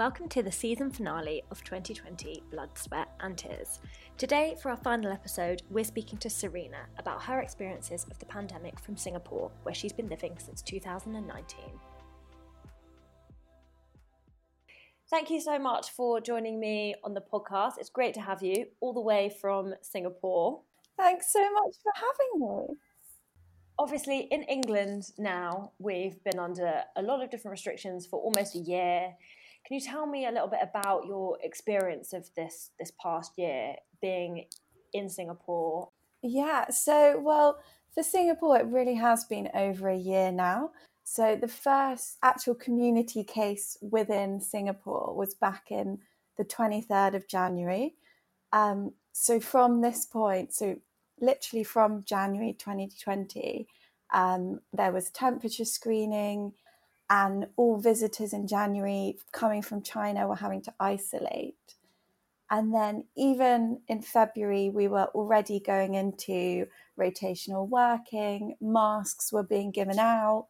welcome to the season finale of 2020 Blood, Sweat and Tears. Today, for our final episode, we're speaking to Serena about her experiences of the pandemic from Singapore, where she's been living since 2019. Thank you so much for joining me on the podcast. It's great to have you all the way from Singapore. Thanks so much for having me. Obviously, in England now, we've been under a lot of different restrictions for almost a year. Can you tell me a little bit about your experience of this this past year being in Singapore? Yeah, so well, for Singapore, it really has been over a year now. So the first actual community case within Singapore was back in the 23rd of January. Um, so from this point, so literally from January 2020, um, there was temperature screening, and all visitors in January coming from China were having to isolate. And then, even in February, we were already going into rotational working, masks were being given out.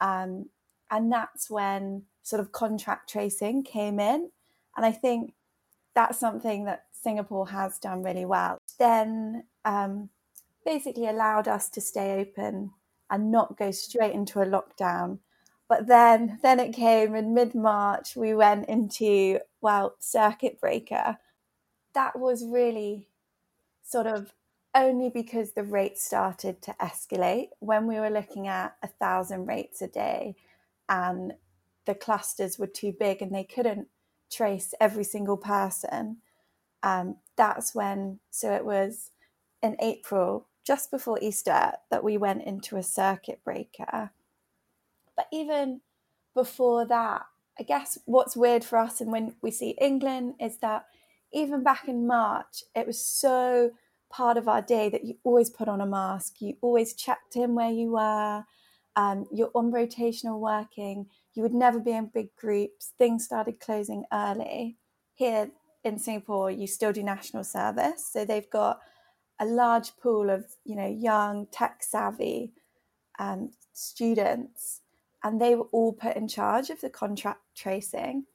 Um, and that's when sort of contract tracing came in. And I think that's something that Singapore has done really well. Then, um, basically allowed us to stay open and not go straight into a lockdown but then then it came in mid-march we went into well circuit breaker. That was really sort of only because the rates started to escalate when we were looking at a thousand rates a day and the clusters were too big and they couldn't trace every single person. Um, that's when so it was in april just before easter that we went into a circuit breaker but even before that, I guess what's weird for us and when we see England is that even back in March, it was so part of our day that you always put on a mask, you always checked in where you were, um, you're on rotational working, you would never be in big groups, things started closing early. Here in Singapore, you still do national service, so they've got a large pool of you know young tech savvy um, students and they were all put in charge of the contract tracing.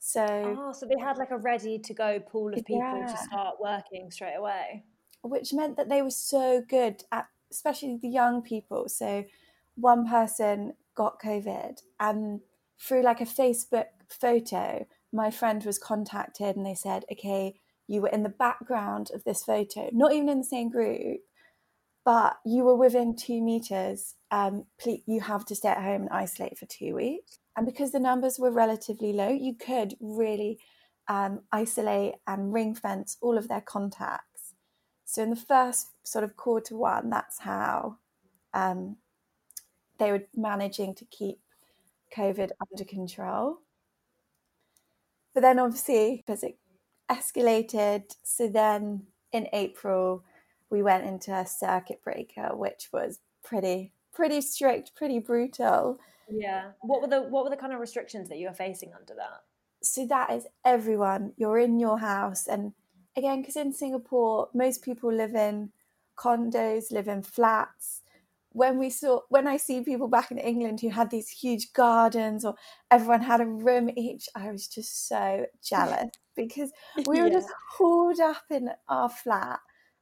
So, oh, so they had like a ready to go pool of people yeah. to start working straight away, which meant that they were so good at, especially the young people. So, one person got COVID, and through like a Facebook photo, my friend was contacted, and they said, "Okay, you were in the background of this photo, not even in the same group, but you were within two meters, um, please, you have to stay at home and isolate for two weeks. And because the numbers were relatively low, you could really um, isolate and ring fence all of their contacts. So in the first sort of quarter one, that's how um, they were managing to keep COVID under control. But then obviously, as it escalated, so then in April, we went into a circuit breaker, which was pretty pretty strict, pretty brutal. Yeah. What were the what were the kind of restrictions that you were facing under that? So that is everyone. You're in your house, and again, because in Singapore, most people live in condos, live in flats. When we saw, when I see people back in England who had these huge gardens or everyone had a room each, I was just so jealous because we were yeah. just hauled up in our flat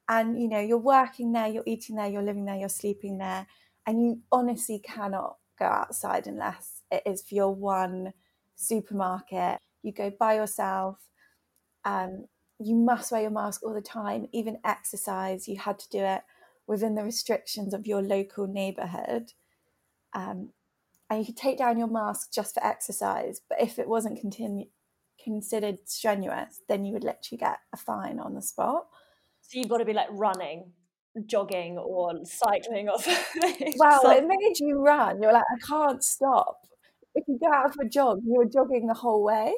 and you know you're working there you're eating there you're living there you're sleeping there and you honestly cannot go outside unless it is for your one supermarket. You go by yourself um, you must wear your mask all the time even exercise you had to do it within the restrictions of your local neighborhood. Um, and you could take down your mask just for exercise but if it wasn't continu- considered strenuous then you would literally get a fine on the spot. So you've got to be like running, jogging, or cycling or something. Wow, so- it made you run. You're like, I can't stop. If you go out for a jog, you're jogging the whole way.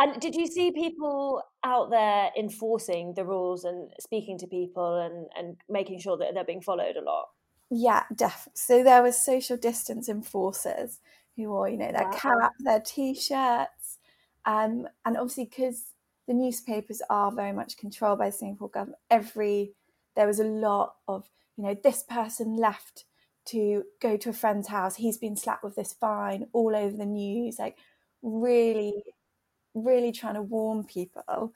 And did you see people out there enforcing the rules and speaking to people and, and making sure that they're being followed a lot? Yeah, definitely. So there was social distance enforcers who wore, you know, their wow. cap, their t-shirts, um, and obviously because the newspapers are very much controlled by the Singapore government. Every there was a lot of you know this person left to go to a friend's house. He's been slapped with this fine all over the news. Like really really trying to warn people.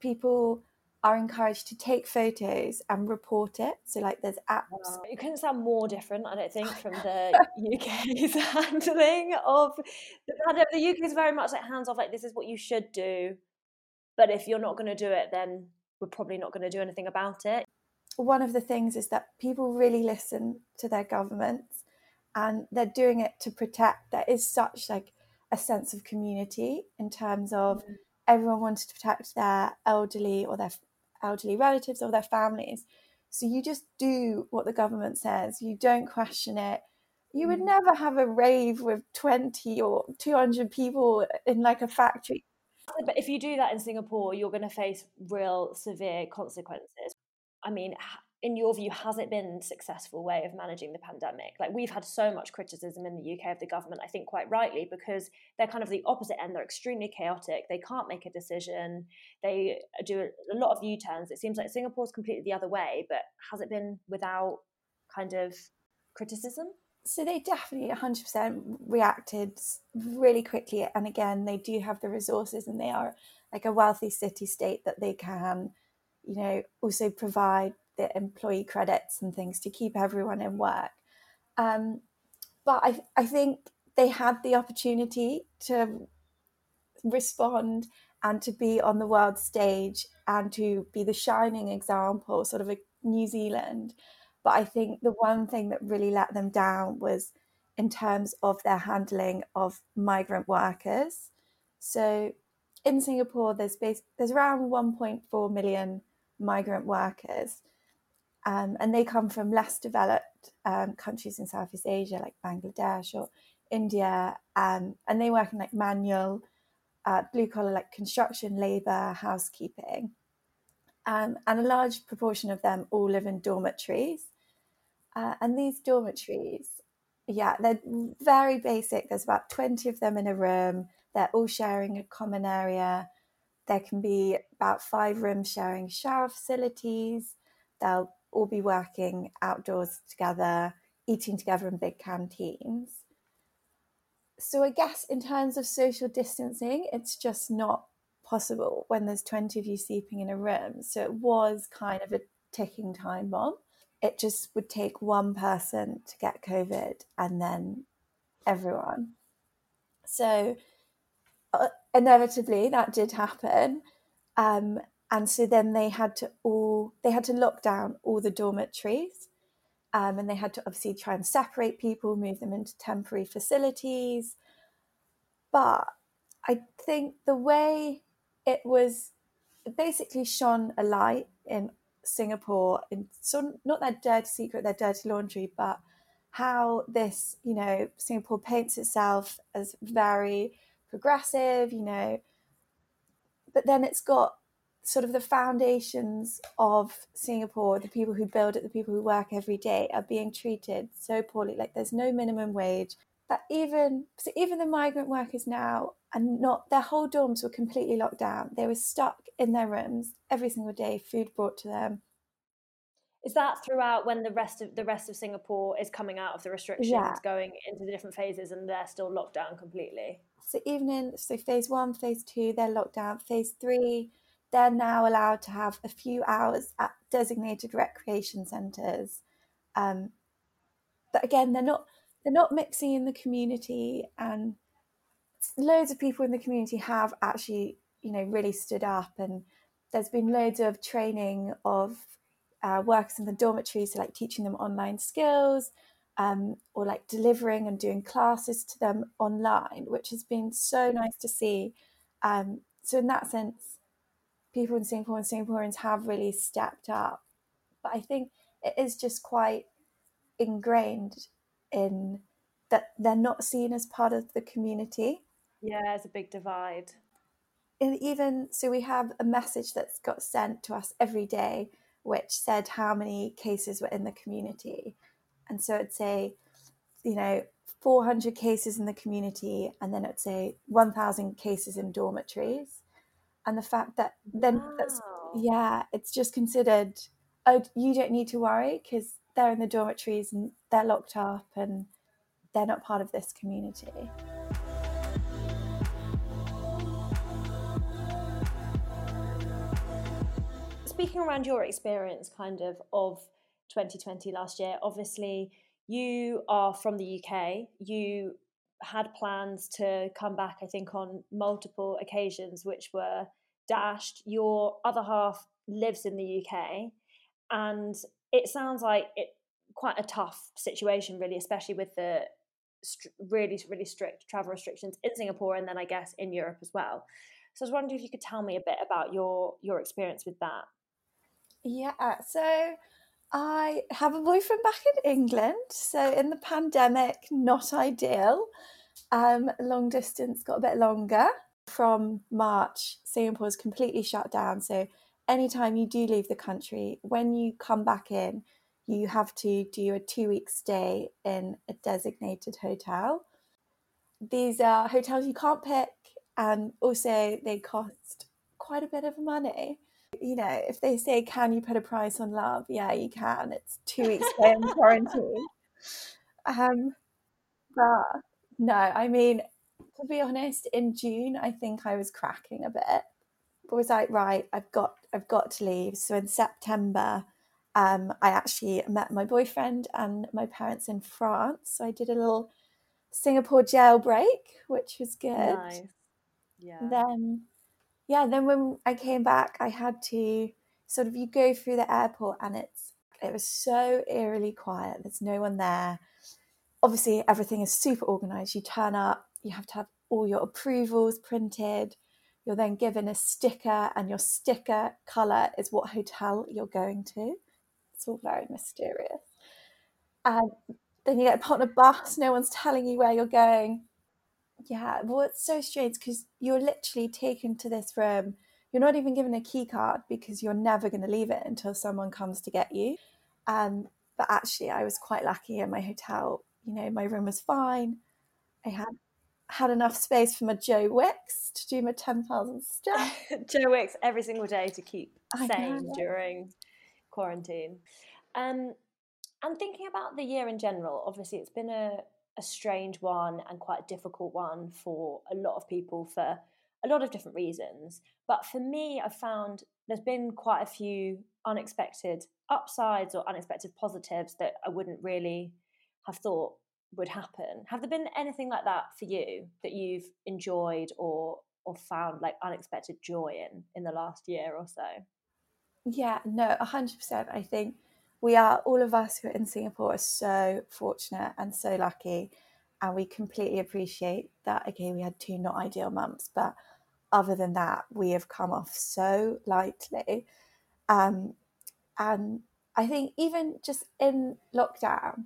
People are encouraged to take photos and report it. So, like, there's apps. Wow. It couldn't sound more different, I don't think, from the UK's handling of the pandemic. The UK is very much like hands off, like, this is what you should do. But if you're not going to do it, then we're probably not going to do anything about it. One of the things is that people really listen to their governments and they're doing it to protect. There is such like a sense of community in terms of mm-hmm. everyone wanted to protect their elderly or their elderly relatives or their families. So you just do what the government says. You don't question it. You would mm. never have a rave with 20 or 200 people in like a factory. But if you do that in Singapore, you're going to face real severe consequences. I mean, in your view, has it been a successful way of managing the pandemic? Like we've had so much criticism in the UK of the government, I think quite rightly, because they're kind of the opposite end. They're extremely chaotic. They can't make a decision. They do a lot of U-turns. It seems like Singapore's completely the other way, but has it been without kind of criticism? So they definitely 100% reacted really quickly. And again, they do have the resources and they are like a wealthy city state that they can, you know, also provide the employee credits and things to keep everyone in work. Um, but I, I think they had the opportunity to respond and to be on the world stage and to be the shining example, sort of a New Zealand. But I think the one thing that really let them down was in terms of their handling of migrant workers. So in Singapore, there's base, there's around 1.4 million migrant workers, um, and they come from less developed um, countries in Southeast Asia, like Bangladesh or India, um, and they work in like manual, uh, blue collar, like construction, labor, housekeeping. Um, and a large proportion of them all live in dormitories. Uh, and these dormitories, yeah, they're very basic. There's about 20 of them in a room. They're all sharing a common area. There can be about five rooms sharing shower facilities. They'll all be working outdoors together, eating together in big canteens. So, I guess in terms of social distancing, it's just not possible when there's 20 of you sleeping in a room. So, it was kind of a ticking time bomb. It just would take one person to get COVID and then everyone. So, inevitably, that did happen. Um, and so then they had to all they had to lock down all the dormitories um, and they had to obviously try and separate people move them into temporary facilities but i think the way it was basically shone a light in singapore in so not their dirty secret their dirty laundry but how this you know singapore paints itself as very progressive you know but then it's got sort of the foundations of Singapore, the people who build it, the people who work every day, are being treated so poorly. Like there's no minimum wage. That even so, even the migrant workers now and not their whole dorms were completely locked down. They were stuck in their rooms every single day, food brought to them. Is that throughout when the rest of the rest of Singapore is coming out of the restrictions, yeah. going into the different phases, and they're still locked down completely? So even in so phase one, phase two, they're locked down. Phase three, they're now allowed to have a few hours at designated recreation centres. Um, but again, they're not they're not mixing in the community, and loads of people in the community have actually, you know, really stood up. And there's been loads of training of uh, workers in the dormitories, so like teaching them online skills, um, or like delivering and doing classes to them online, which has been so nice to see. Um, so in that sense, people in Singapore and Singaporeans have really stepped up. But I think it is just quite ingrained in that they're not seen as part of the community. Yeah, there's a big divide. And even so, we have a message that's got sent to us every day, which said how many cases were in the community. And so it'd say, you know, 400 cases in the community, and then it'd say 1,000 cases in dormitories and the fact that then wow. that's yeah it's just considered oh you don't need to worry because they're in the dormitories and they're locked up and they're not part of this community speaking around your experience, kind of of 2020 last year, obviously you are from the UK. You had plans to come back, I think, on multiple occasions, which were dashed. Your other half lives in the UK, and it sounds like it quite a tough situation, really, especially with the really, really strict travel restrictions in Singapore and then I guess in Europe as well. So I was wondering if you could tell me a bit about your your experience with that. Yeah, so I have a boyfriend back in England. So in the pandemic, not ideal. Um, long distance got a bit longer. From March, Singapore is completely shut down. So anytime you do leave the country, when you come back in, you have to do a two week stay in a designated hotel. These are hotels you can't pick, and also they cost quite a bit of money. You know, if they say, Can you put a price on love? Yeah, you can. It's two weeks in quarantine. Um, but no, I mean, to be honest, in June, I think I was cracking a bit. But was like, right, I've got, I've got to leave. So in September, um, I actually met my boyfriend and my parents in France. So I did a little Singapore jailbreak, which was good. Nice. Yeah. Then, yeah, then when I came back, I had to sort of you go through the airport and it's it was so eerily quiet. There's no one there. Obviously, everything is super organized. You turn up, you have to have all your approvals printed. You're then given a sticker, and your sticker color is what hotel you're going to. It's all very mysterious. And then you get put on a bus, no one's telling you where you're going. Yeah, well, it's so strange because you're literally taken to this room. You're not even given a key card because you're never going to leave it until someone comes to get you. Um, but actually, I was quite lucky in my hotel. You know, my room was fine. I had had enough space for my Joe Wicks to do my 10,000 steps. Joe Wicks every single day to keep sane during quarantine. Um, and thinking about the year in general, obviously it's been a, a strange one and quite a difficult one for a lot of people for a lot of different reasons. But for me, I've found there's been quite a few unexpected upsides or unexpected positives that I wouldn't really have thought would happen. Have there been anything like that for you that you've enjoyed or or found like unexpected joy in in the last year or so? Yeah, no, 100%. I think we are, all of us who are in Singapore are so fortunate and so lucky. And we completely appreciate that. Okay, we had two not ideal months, but other than that, we have come off so lightly. Um, and I think even just in lockdown,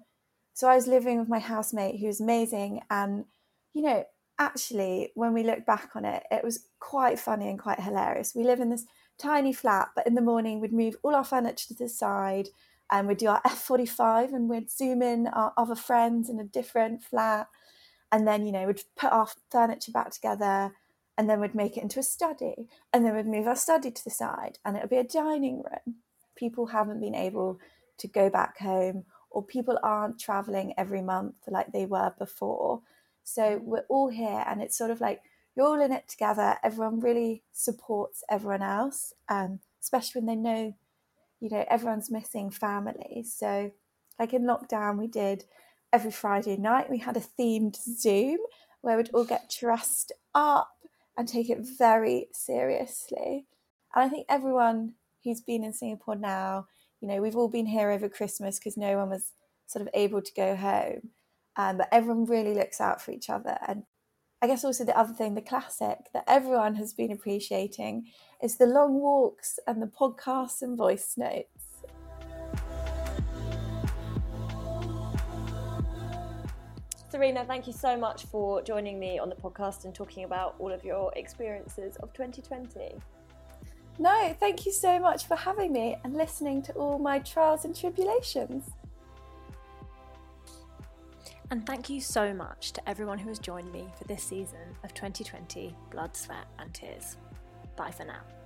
so I was living with my housemate who was amazing. And, you know, actually, when we look back on it, it was quite funny and quite hilarious. We live in this tiny flat, but in the morning we'd move all our furniture to the side and we'd do our F45 and we'd zoom in our other friends in a different flat. And then, you know, we'd put our furniture back together and then we'd make it into a study. And then we'd move our study to the side and it would be a dining room. People haven't been able to go back home or people aren't traveling every month like they were before. So we're all here and it's sort of like you're all in it together. Everyone really supports everyone else, um, especially when they know, you know, everyone's missing family. So, like in lockdown, we did every Friday night, we had a themed Zoom where we'd all get dressed up and take it very seriously. And I think everyone who's been in Singapore now, you know, we've all been here over Christmas because no one was sort of able to go home. Um, but everyone really looks out for each other. And I guess also the other thing, the classic that everyone has been appreciating is the long walks and the podcasts and voice notes. Serena, thank you so much for joining me on the podcast and talking about all of your experiences of 2020. No, thank you so much for having me and listening to all my trials and tribulations. And thank you so much to everyone who has joined me for this season of 2020 Blood, Sweat and Tears. Bye for now.